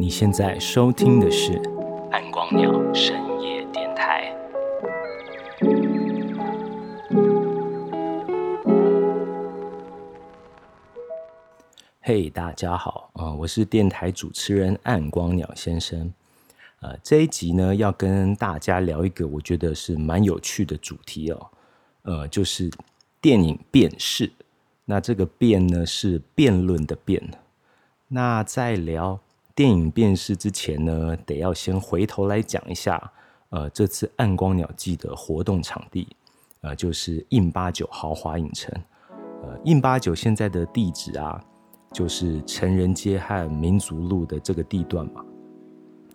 你现在收听的是《暗光鸟深夜电台》。嘿，大家好，啊，我是电台主持人暗光鸟先生。呃，这一集呢，要跟大家聊一个我觉得是蛮有趣的主题哦。呃，就是电影辨识。那这个辩呢，是辩论的辩。那在聊电影辨识之前呢，得要先回头来讲一下，呃，这次暗光鸟季的活动场地，呃，就是印八九豪华影城。呃，印八九现在的地址啊，就是成人街和民族路的这个地段嘛。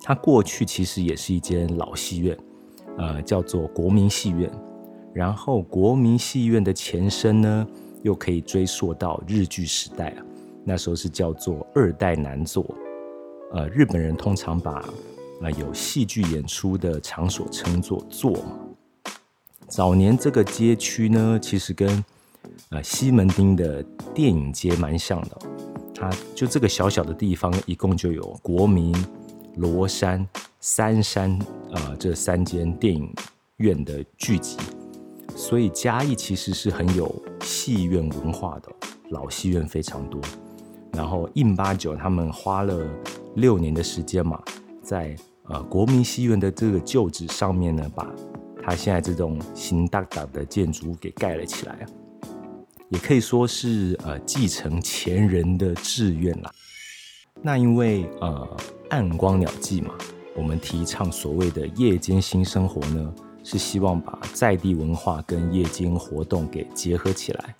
它过去其实也是一间老戏院，呃，叫做国民戏院。然后国民戏院的前身呢，又可以追溯到日剧时代啊，那时候是叫做二代南座。呃，日本人通常把呃有戏剧演出的场所称作座。早年这个街区呢，其实跟呃西门町的电影街蛮像的，它就这个小小的地方，一共就有国民。罗山、三山啊，这三间电影院的聚集，所以嘉义其实是很有戏院文化的，老戏院非常多。然后印巴九他们花了六年的时间嘛，在呃国民戏院的这个旧址上面呢，把他现在这种新大大的建筑物给盖了起来啊，也可以说是呃继承前人的志愿啦。那因为呃。暗光鸟季嘛，我们提倡所谓的夜间新生活呢，是希望把在地文化跟夜间活动给结合起来。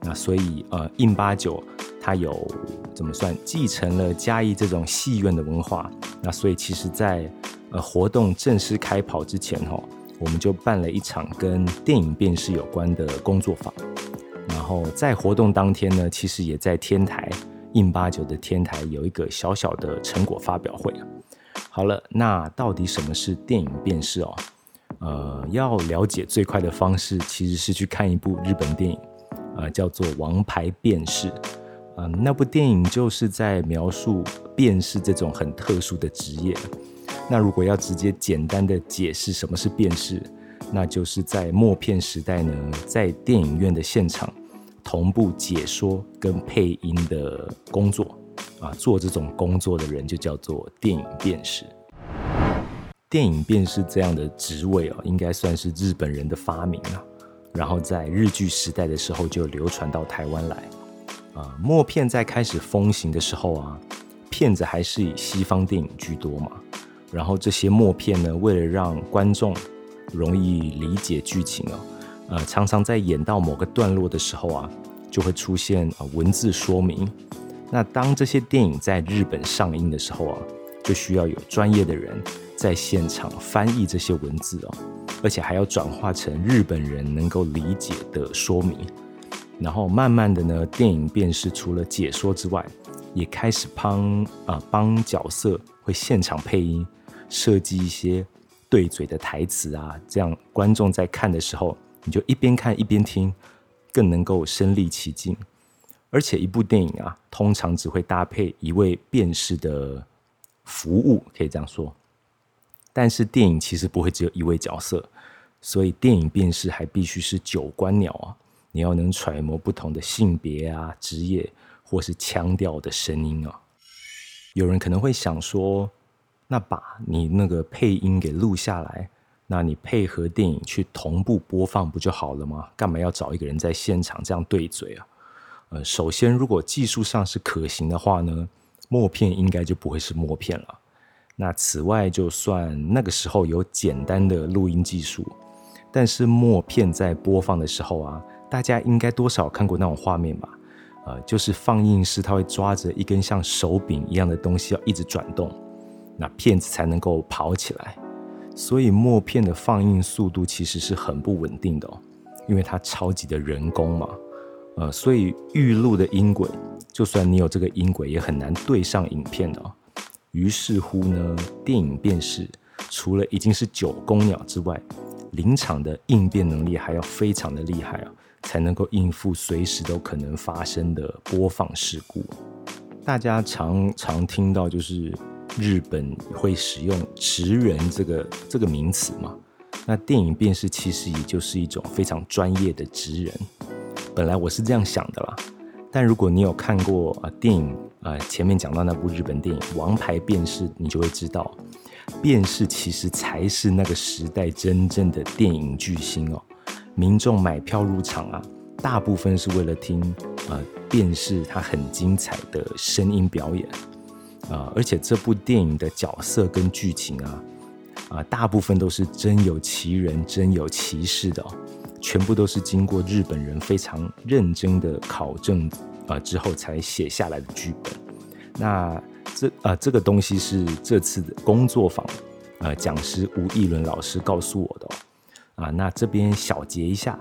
那所以呃，印八九它有怎么算继承了嘉义这种戏院的文化。那所以其实，在呃活动正式开跑之前哈，我们就办了一场跟电影辨识有关的工作坊。然后在活动当天呢，其实也在天台。印八九的天台有一个小小的成果发表会好了，那到底什么是电影辨识哦？呃，要了解最快的方式其实是去看一部日本电影，呃，叫做《王牌辨识》。嗯，那部电影就是在描述辨识这种很特殊的职业。那如果要直接简单的解释什么是辨识，那就是在默片时代呢，在电影院的现场。同步解说跟配音的工作啊，做这种工作的人就叫做电影辨识。电影辨识这样的职位啊，应该算是日本人的发明啊。然后在日剧时代的时候就流传到台湾来啊。默片在开始风行的时候啊，片子还是以西方电影居多嘛。然后这些默片呢，为了让观众容易理解剧情啊。呃，常常在演到某个段落的时候啊，就会出现啊文字说明。那当这些电影在日本上映的时候啊，就需要有专业的人在现场翻译这些文字哦，而且还要转化成日本人能够理解的说明。然后慢慢的呢，电影便是除了解说之外，也开始帮啊帮角色会现场配音，设计一些对嘴的台词啊，这样观众在看的时候。你就一边看一边听，更能够身临其境。而且一部电影啊，通常只会搭配一位辨识的服务，可以这样说。但是电影其实不会只有一位角色，所以电影辨识还必须是九官鸟啊！你要能揣摩不同的性别啊、职业或是腔调的声音啊。有人可能会想说，那把你那个配音给录下来。那你配合电影去同步播放不就好了吗？干嘛要找一个人在现场这样对嘴啊？呃，首先，如果技术上是可行的话呢，默片应该就不会是默片了。那此外，就算那个时候有简单的录音技术，但是默片在播放的时候啊，大家应该多少看过那种画面吧？呃，就是放映师他会抓着一根像手柄一样的东西，要一直转动，那片子才能够跑起来。所以默片的放映速度其实是很不稳定的哦，因为它超级的人工嘛，呃，所以预录的音轨，就算你有这个音轨，也很难对上影片的。于是乎呢，电影便是除了已经是九公鸟之外，临场的应变能力还要非常的厉害啊，才能够应付随时都可能发生的播放事故。大家常常听到就是日本会使用“职人”这个这个名词嘛？那电影辨识其实也就是一种非常专业的职人。本来我是这样想的啦，但如果你有看过啊电影啊前面讲到那部日本电影《王牌辨识》，你就会知道，辨识其实才是那个时代真正的电影巨星哦。民众买票入场啊，大部分是为了听啊辨识他很精彩的声音表演啊，而且这部电影的角色跟剧情啊啊大部分都是真有其人真有其事的哦。全部都是经过日本人非常认真的考证啊之后才写下来的剧本。那这啊这个东西是这次的工作坊呃讲师吴义伦老师告诉我的啊。那这边小结一下，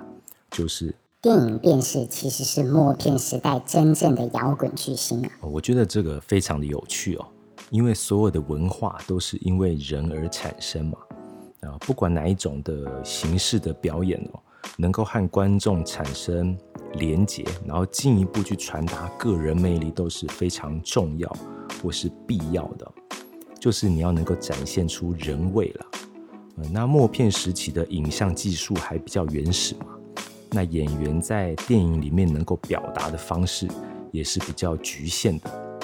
就是电影电视其实是默片时代真正的摇滚巨星啊。我觉得这个非常的有趣哦，因为所有的文化都是因为人而产生嘛啊，不管哪一种的形式的表演哦。能够和观众产生连结，然后进一步去传达个人魅力，都是非常重要或是必要的。就是你要能够展现出人味了。那默片时期的影像技术还比较原始嘛，那演员在电影里面能够表达的方式也是比较局限的。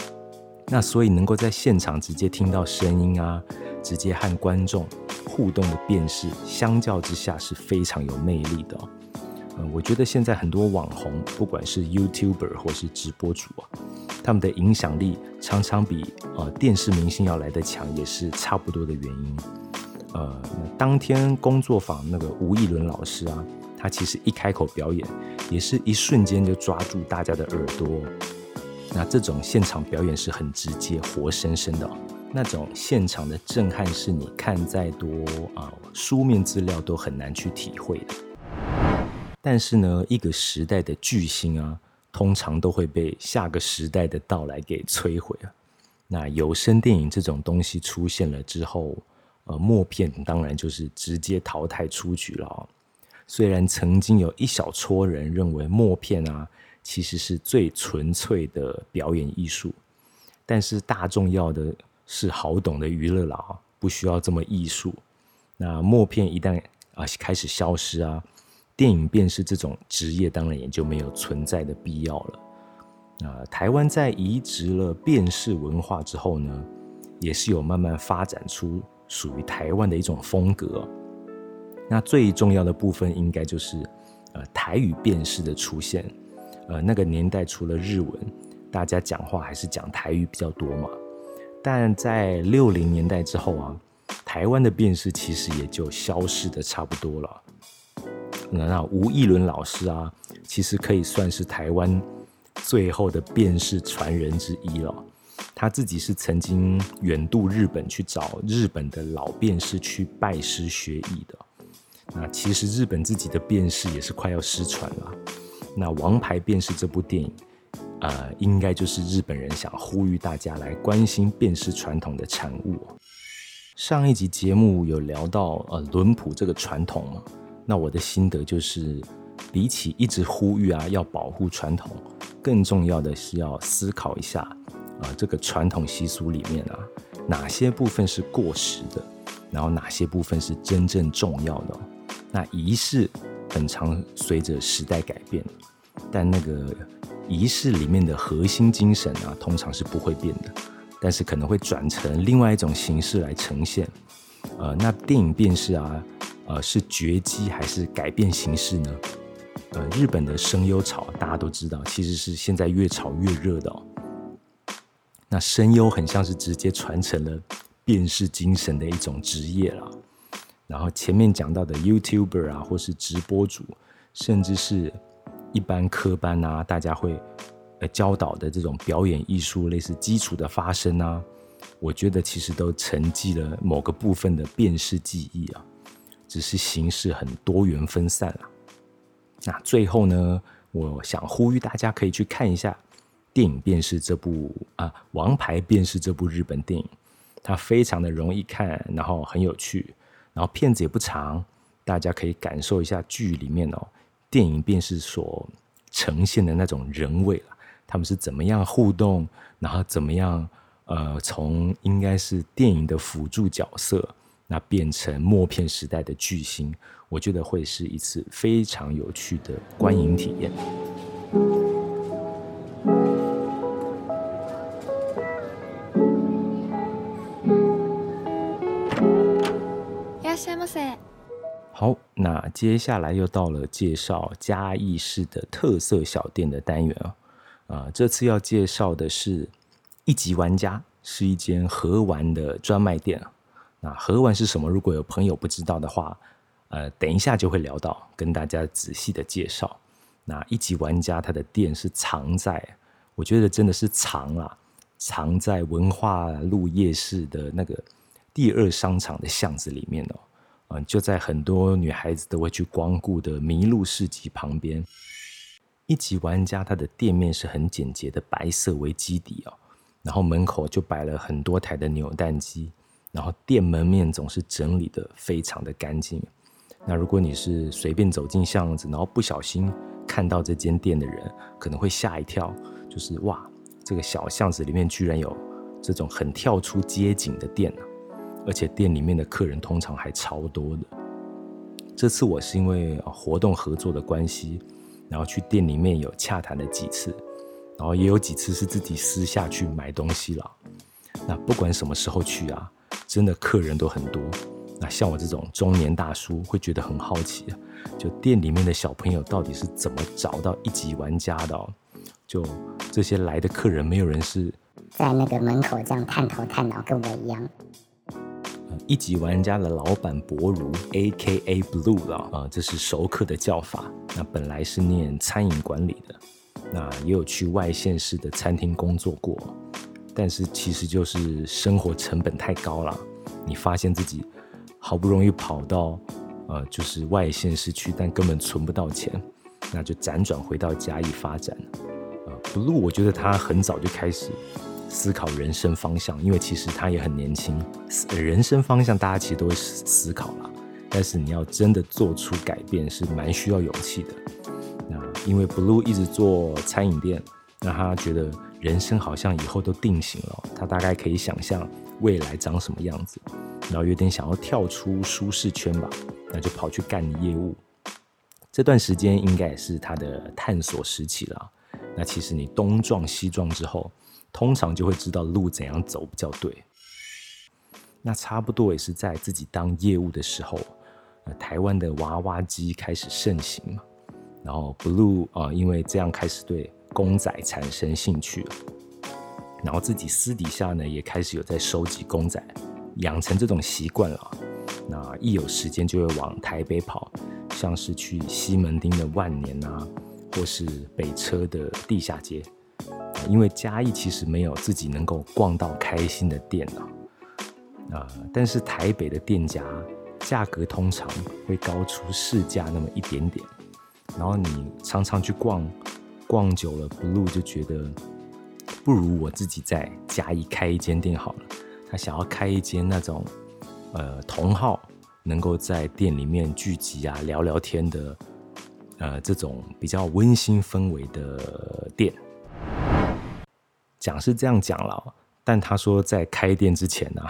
那所以能够在现场直接听到声音啊，直接和观众。互动的辨识，相较之下是非常有魅力的。嗯，我觉得现在很多网红，不管是 YouTuber 或是直播主啊，他们的影响力常常比呃电视明星要来得强，也是差不多的原因。呃，当天工作坊那个吴亦伦老师啊，他其实一开口表演，也是一瞬间就抓住大家的耳朵。那这种现场表演是很直接、活生生的。那种现场的震撼，是你看再多啊书面资料都很难去体会的。但是呢，一个时代的巨星啊，通常都会被下个时代的到来给摧毁了。那有声电影这种东西出现了之后，呃，默片当然就是直接淘汰出局了。虽然曾经有一小撮人认为默片啊，其实是最纯粹的表演艺术，但是大众要的。是好懂的娱乐了不需要这么艺术。那默片一旦啊开始消失啊，电影辨识这种职业，当然也就没有存在的必要了。那台湾在移植了辨识文化之后呢，也是有慢慢发展出属于台湾的一种风格。那最重要的部分应该就是呃台语辨识的出现。呃，那个年代除了日文，大家讲话还是讲台语比较多嘛。但在六零年代之后啊，台湾的辨识其实也就消失的差不多了。那吴亦伦老师啊，其实可以算是台湾最后的辨识传人之一了。他自己是曾经远渡日本去找日本的老辨识去拜师学艺的。那其实日本自己的辨识也是快要失传了。那《王牌辨识》这部电影。呃，应该就是日本人想呼吁大家来关心辨识传统的产物。上一集节目有聊到呃轮谱这个传统嘛，那我的心得就是，比起一直呼吁啊要保护传统，更重要的是要思考一下啊这个传统习俗里面啊哪些部分是过时的，然后哪些部分是真正重要的。那仪式很常随着时代改变，但那个。仪式里面的核心精神啊，通常是不会变的，但是可能会转成另外一种形式来呈现。呃，那电影便是啊，呃，是绝迹还是改变形式呢？呃，日本的声优潮大家都知道，其实是现在越炒越热的。那声优很像是直接传承了辨识精神的一种职业了。然后前面讲到的 YouTuber 啊，或是直播主，甚至是。一般科班啊，大家会呃教导的这种表演艺术，类似基础的发声啊，我觉得其实都沉寂了某个部分的辨识记忆啊，只是形式很多元分散了。那最后呢，我想呼吁大家可以去看一下电影便是这部啊《王牌便是》这部日本电影，它非常的容易看，然后很有趣，然后片子也不长，大家可以感受一下剧里面哦。电影便是所呈现的那种人味了，他们是怎么样互动，然后怎么样呃，从应该是电影的辅助角色，那变成默片时代的巨星，我觉得会是一次非常有趣的观影体验。好，那接下来又到了介绍嘉义市的特色小店的单元啊。啊，这次要介绍的是一级玩家，是一间盒玩的专卖店啊。那盒玩是什么？如果有朋友不知道的话，呃，等一下就会聊到，跟大家仔细的介绍。那一级玩家他的店是藏在，我觉得真的是藏啊，藏在文化路夜市的那个第二商场的巷子里面哦。嗯，就在很多女孩子都会去光顾的麋鹿市集旁边。一级玩家他的店面是很简洁的白色为基底哦，然后门口就摆了很多台的扭蛋机，然后店门面总是整理的非常的干净。那如果你是随便走进巷子，然后不小心看到这间店的人，可能会吓一跳，就是哇，这个小巷子里面居然有这种很跳出街景的店啊。而且店里面的客人通常还超多的。这次我是因为活动合作的关系，然后去店里面有洽谈了几次，然后也有几次是自己私下去买东西了。那不管什么时候去啊，真的客人都很多。那像我这种中年大叔会觉得很好奇啊，就店里面的小朋友到底是怎么找到一级玩家的？就这些来的客人，没有人是在那个门口这样探头探脑，跟我一样。一级玩家的老板博如 （A.K.A. Blue） 了啊，这是熟客的叫法。那本来是念餐饮管理的，那也有去外县市的餐厅工作过，但是其实就是生活成本太高了。你发现自己好不容易跑到呃，就是外县市区，但根本存不到钱，那就辗转回到嘉义发展。呃，Blue，我觉得他很早就开始。思考人生方向，因为其实他也很年轻。人生方向大家其实都会思考啦，但是你要真的做出改变是蛮需要勇气的。那因为 Blue 一直做餐饮店，那他觉得人生好像以后都定型了，他大概可以想象未来长什么样子，然后有点想要跳出舒适圈吧，那就跑去干业务。这段时间应该也是他的探索时期了。那其实你东撞西撞之后。通常就会知道路怎样走比较对。那差不多也是在自己当业务的时候，呃，台湾的娃娃机开始盛行嘛。然后 Blue 啊，因为这样开始对公仔产生兴趣了。然后自己私底下呢，也开始有在收集公仔，养成这种习惯了。那一有时间就会往台北跑，像是去西门町的万年啊，或是北车的地下街。因为嘉义其实没有自己能够逛到开心的店啊，啊，但是台北的店家价格通常会高出市价那么一点点，然后你常常去逛，逛久了不入就觉得不如我自己在嘉义开一间店好了。他想要开一间那种呃同号能够在店里面聚集啊聊聊天的，呃这种比较温馨氛围的店。讲是这样讲了，但他说在开店之前呢，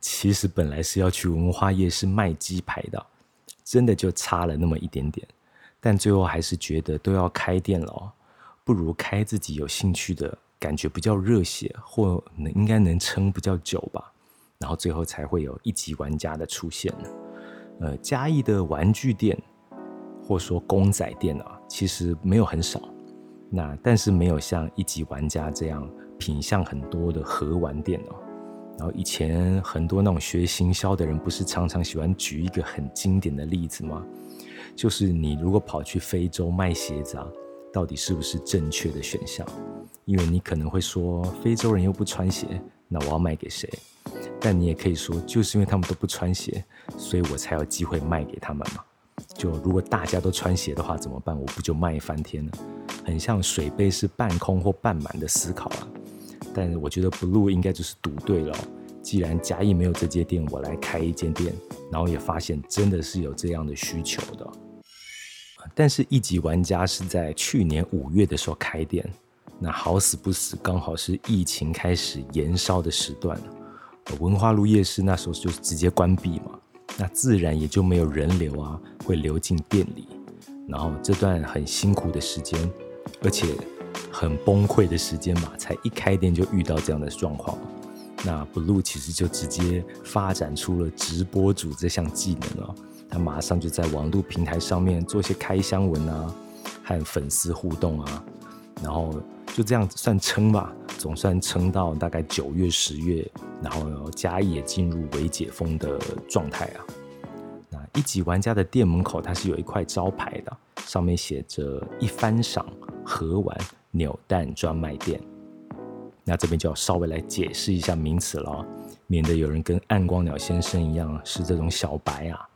其实本来是要去文化夜市卖鸡排的，真的就差了那么一点点，但最后还是觉得都要开店了，不如开自己有兴趣的感觉比较热血，或能应该能撑比较久吧，然后最后才会有一级玩家的出现呃，嘉义的玩具店或说公仔店啊，其实没有很少。那但是没有像一级玩家这样品相很多的盒玩店哦。然后以前很多那种学行销的人，不是常常喜欢举一个很经典的例子吗？就是你如果跑去非洲卖鞋子啊，到底是不是正确的选项？因为你可能会说，非洲人又不穿鞋，那我要卖给谁？但你也可以说，就是因为他们都不穿鞋，所以我才有机会卖给他们嘛。就如果大家都穿鞋的话怎么办？我不就卖翻天了？很像水杯是半空或半满的思考啊。但我觉得 Blue 应该就是赌对了。既然嘉义没有这间店，我来开一间店，然后也发现真的是有这样的需求的。但是，一级玩家是在去年五月的时候开店，那好死不死，刚好是疫情开始延烧的时段，文化路夜市那时候就直接关闭嘛，那自然也就没有人流啊，会流进店里。然后这段很辛苦的时间，而且很崩溃的时间嘛，才一开店就遇到这样的状况。那 Blue 其实就直接发展出了直播主这项技能了，他马上就在网络平台上面做一些开箱文啊，和粉丝互动啊，然后。就这样算撑吧，总算撑到大概九月、十月，然后嘉义也进入微解封的状态啊。那一级玩家的店门口，它是有一块招牌的，上面写着“一番赏盒玩扭蛋专卖店”。那这边就要稍微来解释一下名词了，免得有人跟暗光鸟先生一样是这种小白啊。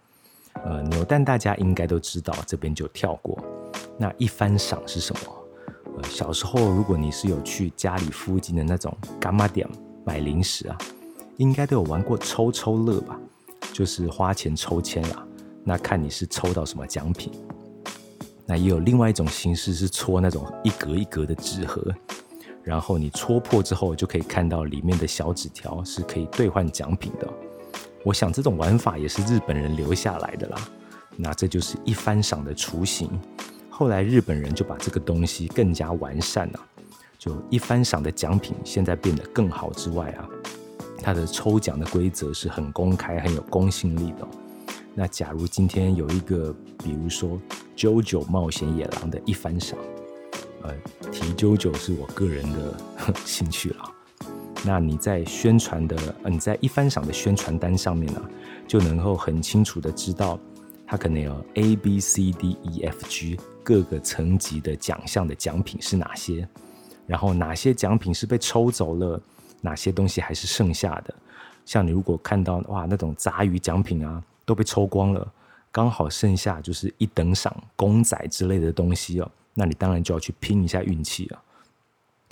呃，扭蛋大家应该都知道，这边就跳过。那一番赏是什么？呃小时候，如果你是有去家里附近的那种干妈店买零食啊，应该都有玩过抽抽乐吧？就是花钱抽签啦。那看你是抽到什么奖品。那也有另外一种形式是戳那种一格一格的纸盒，然后你戳破之后就可以看到里面的小纸条是可以兑换奖品的。我想这种玩法也是日本人留下来的啦。那这就是一番赏的雏形。后来日本人就把这个东西更加完善了，就一番赏的奖品现在变得更好之外啊，它的抽奖的规则是很公开、很有公信力的。那假如今天有一个，比如说《JoJo 冒险野狼》的一番赏，呃，提 JoJo 是我个人的 兴趣了。那你在宣传的，呃，你在一番赏的宣传单上面呢，就能够很清楚的知道，它可能有 A B C D E F G。各个层级的奖项的奖品是哪些？然后哪些奖品是被抽走了？哪些东西还是剩下的？像你如果看到哇那种杂鱼奖品啊都被抽光了，刚好剩下就是一等赏公仔之类的东西哦，那你当然就要去拼一下运气啊。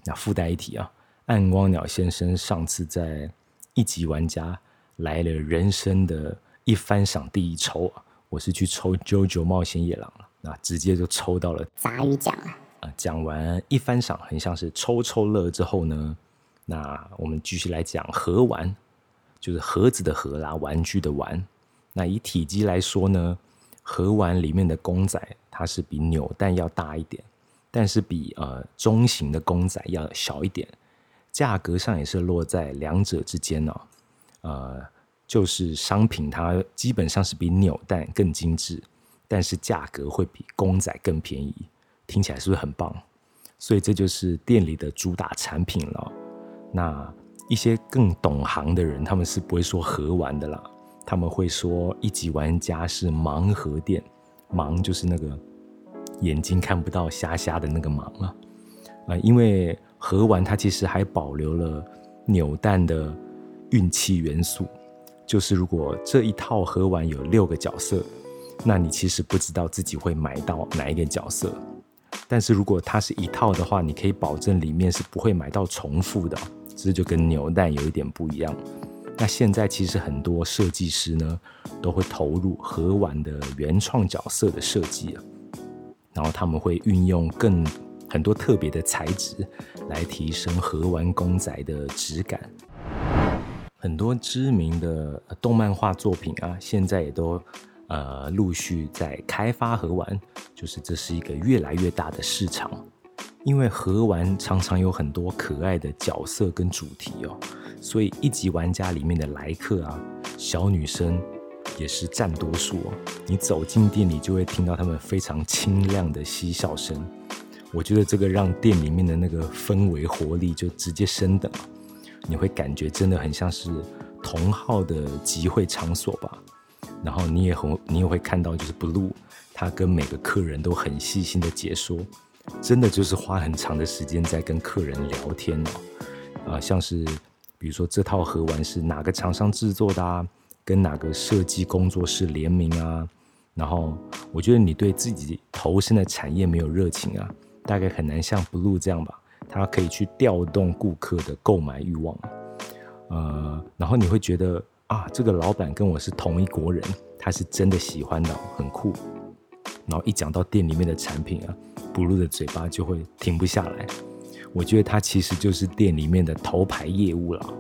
那附带一提啊，暗光鸟先生上次在一级玩家来了人生的一番赏第一抽啊，我是去抽《JoJo 冒险野狼》了。那直接就抽到了杂鱼奖啊！啊，讲完一番赏，很像是抽抽乐之后呢，那我们继续来讲盒玩，就是盒子的盒啦，玩具的玩。那以体积来说呢，盒玩里面的公仔它是比扭蛋要大一点，但是比呃中型的公仔要小一点，价格上也是落在两者之间呢。呃，就是商品它基本上是比扭蛋更精致。但是价格会比公仔更便宜，听起来是不是很棒？所以这就是店里的主打产品了。那一些更懂行的人，他们是不会说盒玩的啦，他们会说一级玩家是盲盒店，盲就是那个眼睛看不到瞎瞎的那个盲啊。啊，因为盒玩它其实还保留了扭蛋的运气元素，就是如果这一套盒玩有六个角色。那你其实不知道自己会买到哪一个角色，但是如果它是一套的话，你可以保证里面是不会买到重复的，这就跟扭蛋有一点不一样。那现在其实很多设计师呢，都会投入盒玩的原创角色的设计啊，然后他们会运用更很多特别的材质来提升盒玩公仔的质感。很多知名的动漫画作品啊，现在也都。呃，陆续在开发盒玩，就是这是一个越来越大的市场，因为盒玩常常有很多可爱的角色跟主题哦，所以一级玩家里面的来客啊，小女生也是占多数哦。你走进店里就会听到他们非常清亮的嬉笑声，我觉得这个让店里面的那个氛围活力就直接升等，你会感觉真的很像是同号的集会场所吧。然后你也很，你也会看到，就是 Blue，他跟每个客人都很细心的解说，真的就是花很长的时间在跟客人聊天哦。啊，像是比如说这套盒玩是哪个厂商制作的啊，跟哪个设计工作室联名啊。然后我觉得你对自己投身的产业没有热情啊，大概很难像 Blue 这样吧，他可以去调动顾客的购买欲望。呃，然后你会觉得。啊，这个老板跟我是同一国人，他是真的喜欢的，很酷。然后一讲到店里面的产品啊，，Blue 的嘴巴就会停不下来。我觉得他其实就是店里面的头牌业务了。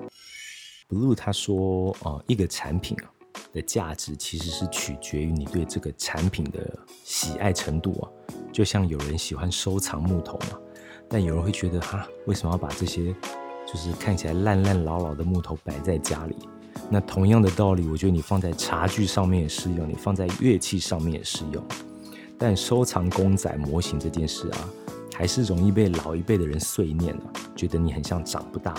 Blue 他说，呃，一个产品啊的价值其实是取决于你对这个产品的喜爱程度啊。就像有人喜欢收藏木头嘛，但有人会觉得哈，为什么要把这些就是看起来烂烂老老的木头摆在家里？那同样的道理，我觉得你放在茶具上面也适用，你放在乐器上面也适用。但收藏公仔模型这件事啊，还是容易被老一辈的人碎念啊，觉得你很像长不大。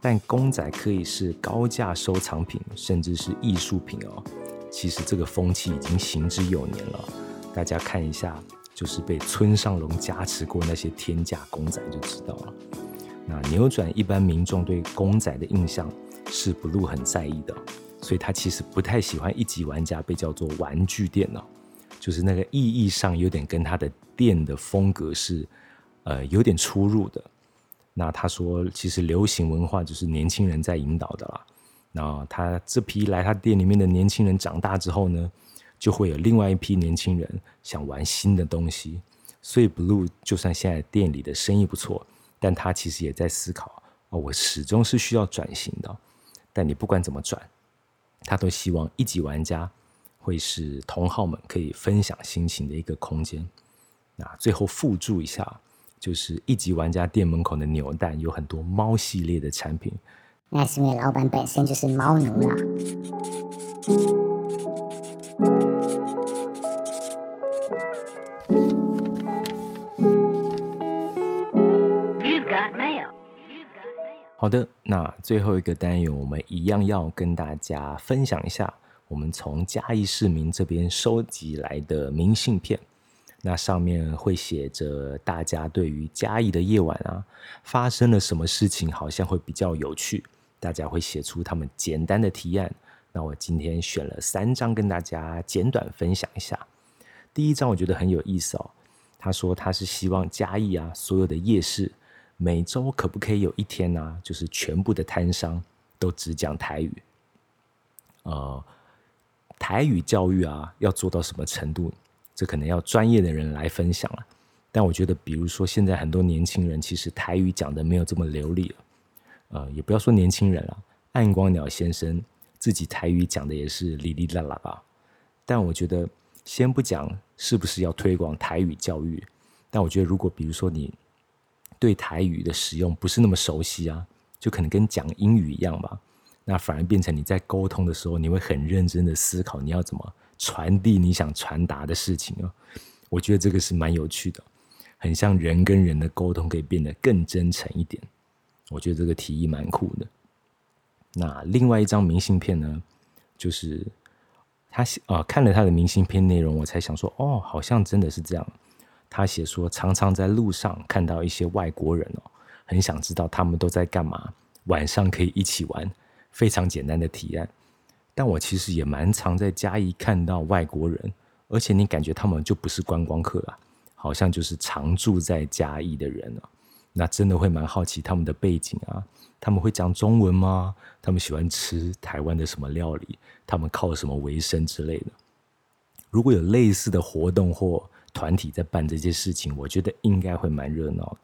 但公仔可以是高价收藏品，甚至是艺术品哦。其实这个风气已经行之有年了。大家看一下，就是被村上隆加持过那些天价公仔就知道了。那扭转一般民众对公仔的印象。是 Blue 很在意的，所以他其实不太喜欢一级玩家被叫做玩具店脑，就是那个意义上有点跟他的店的风格是，呃，有点出入的。那他说，其实流行文化就是年轻人在引导的啦。那他这批来他店里面的年轻人长大之后呢，就会有另外一批年轻人想玩新的东西。所以 Blue 就算现在店里的生意不错，但他其实也在思考，哦，我始终是需要转型的。但你不管怎么转，他都希望一级玩家会是同好们可以分享心情的一个空间。那最后附注一下，就是一级玩家店门口的扭蛋有很多猫系列的产品。那是因为老板本身就是猫奴啦。好的，那最后一个单元，我们一样要跟大家分享一下，我们从嘉义市民这边收集来的明信片。那上面会写着大家对于嘉义的夜晚啊，发生了什么事情，好像会比较有趣。大家会写出他们简单的提案。那我今天选了三张跟大家简短分享一下。第一张我觉得很有意思哦，他说他是希望嘉义啊所有的夜市。每周可不可以有一天呢？就是全部的摊商都只讲台语。呃，台语教育啊，要做到什么程度？这可能要专业的人来分享了。但我觉得，比如说现在很多年轻人，其实台语讲的没有这么流利了。呃，也不要说年轻人了，暗光鸟先生自己台语讲的也是哩哩啦啦吧。但我觉得，先不讲是不是要推广台语教育，但我觉得，如果比如说你。对台语的使用不是那么熟悉啊，就可能跟讲英语一样吧。那反而变成你在沟通的时候，你会很认真的思考你要怎么传递你想传达的事情啊。我觉得这个是蛮有趣的，很像人跟人的沟通可以变得更真诚一点。我觉得这个提议蛮酷的。那另外一张明信片呢，就是他啊看了他的明信片内容，我才想说，哦，好像真的是这样。他写说，常常在路上看到一些外国人哦，很想知道他们都在干嘛，晚上可以一起玩。非常简单的提案，但我其实也蛮常在嘉义看到外国人，而且你感觉他们就不是观光客啊，好像就是常住在嘉义的人啊。那真的会蛮好奇他们的背景啊，他们会讲中文吗？他们喜欢吃台湾的什么料理？他们靠什么为生之类的？如果有类似的活动或团体在办这些事情，我觉得应该会蛮热闹。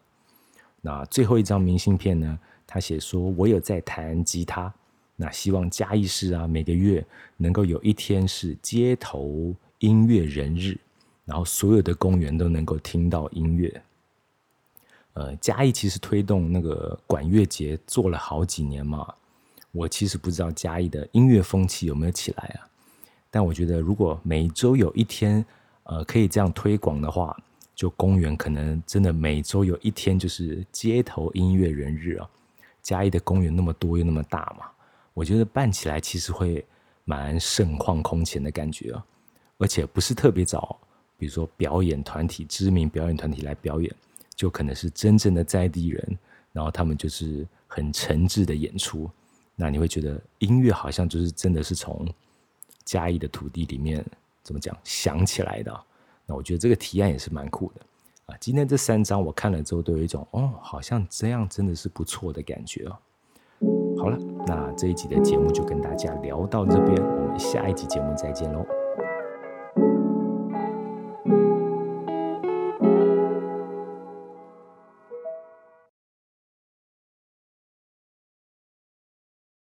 那最后一张明信片呢？他写说：“我有在弹吉他，那希望嘉义市啊，每个月能够有一天是街头音乐人日，然后所有的公园都能够听到音乐。”呃，嘉义其实推动那个管乐节做了好几年嘛，我其实不知道嘉义的音乐风气有没有起来啊。但我觉得，如果每周有一天，呃，可以这样推广的话，就公园可能真的每周有一天就是街头音乐人日啊。嘉义的公园那么多又那么大嘛，我觉得办起来其实会蛮盛况空前的感觉啊。而且不是特别早，比如说表演团体、知名表演团体来表演，就可能是真正的在地人，然后他们就是很诚挚的演出。那你会觉得音乐好像就是真的是从嘉义的土地里面。怎么讲想起来的？那我觉得这个提案也是蛮酷的啊！今天这三张我看了之后，都有一种哦，好像这样真的是不错的感觉哦。好了，那这一集的节目就跟大家聊到这边，我们下一集节目再见喽。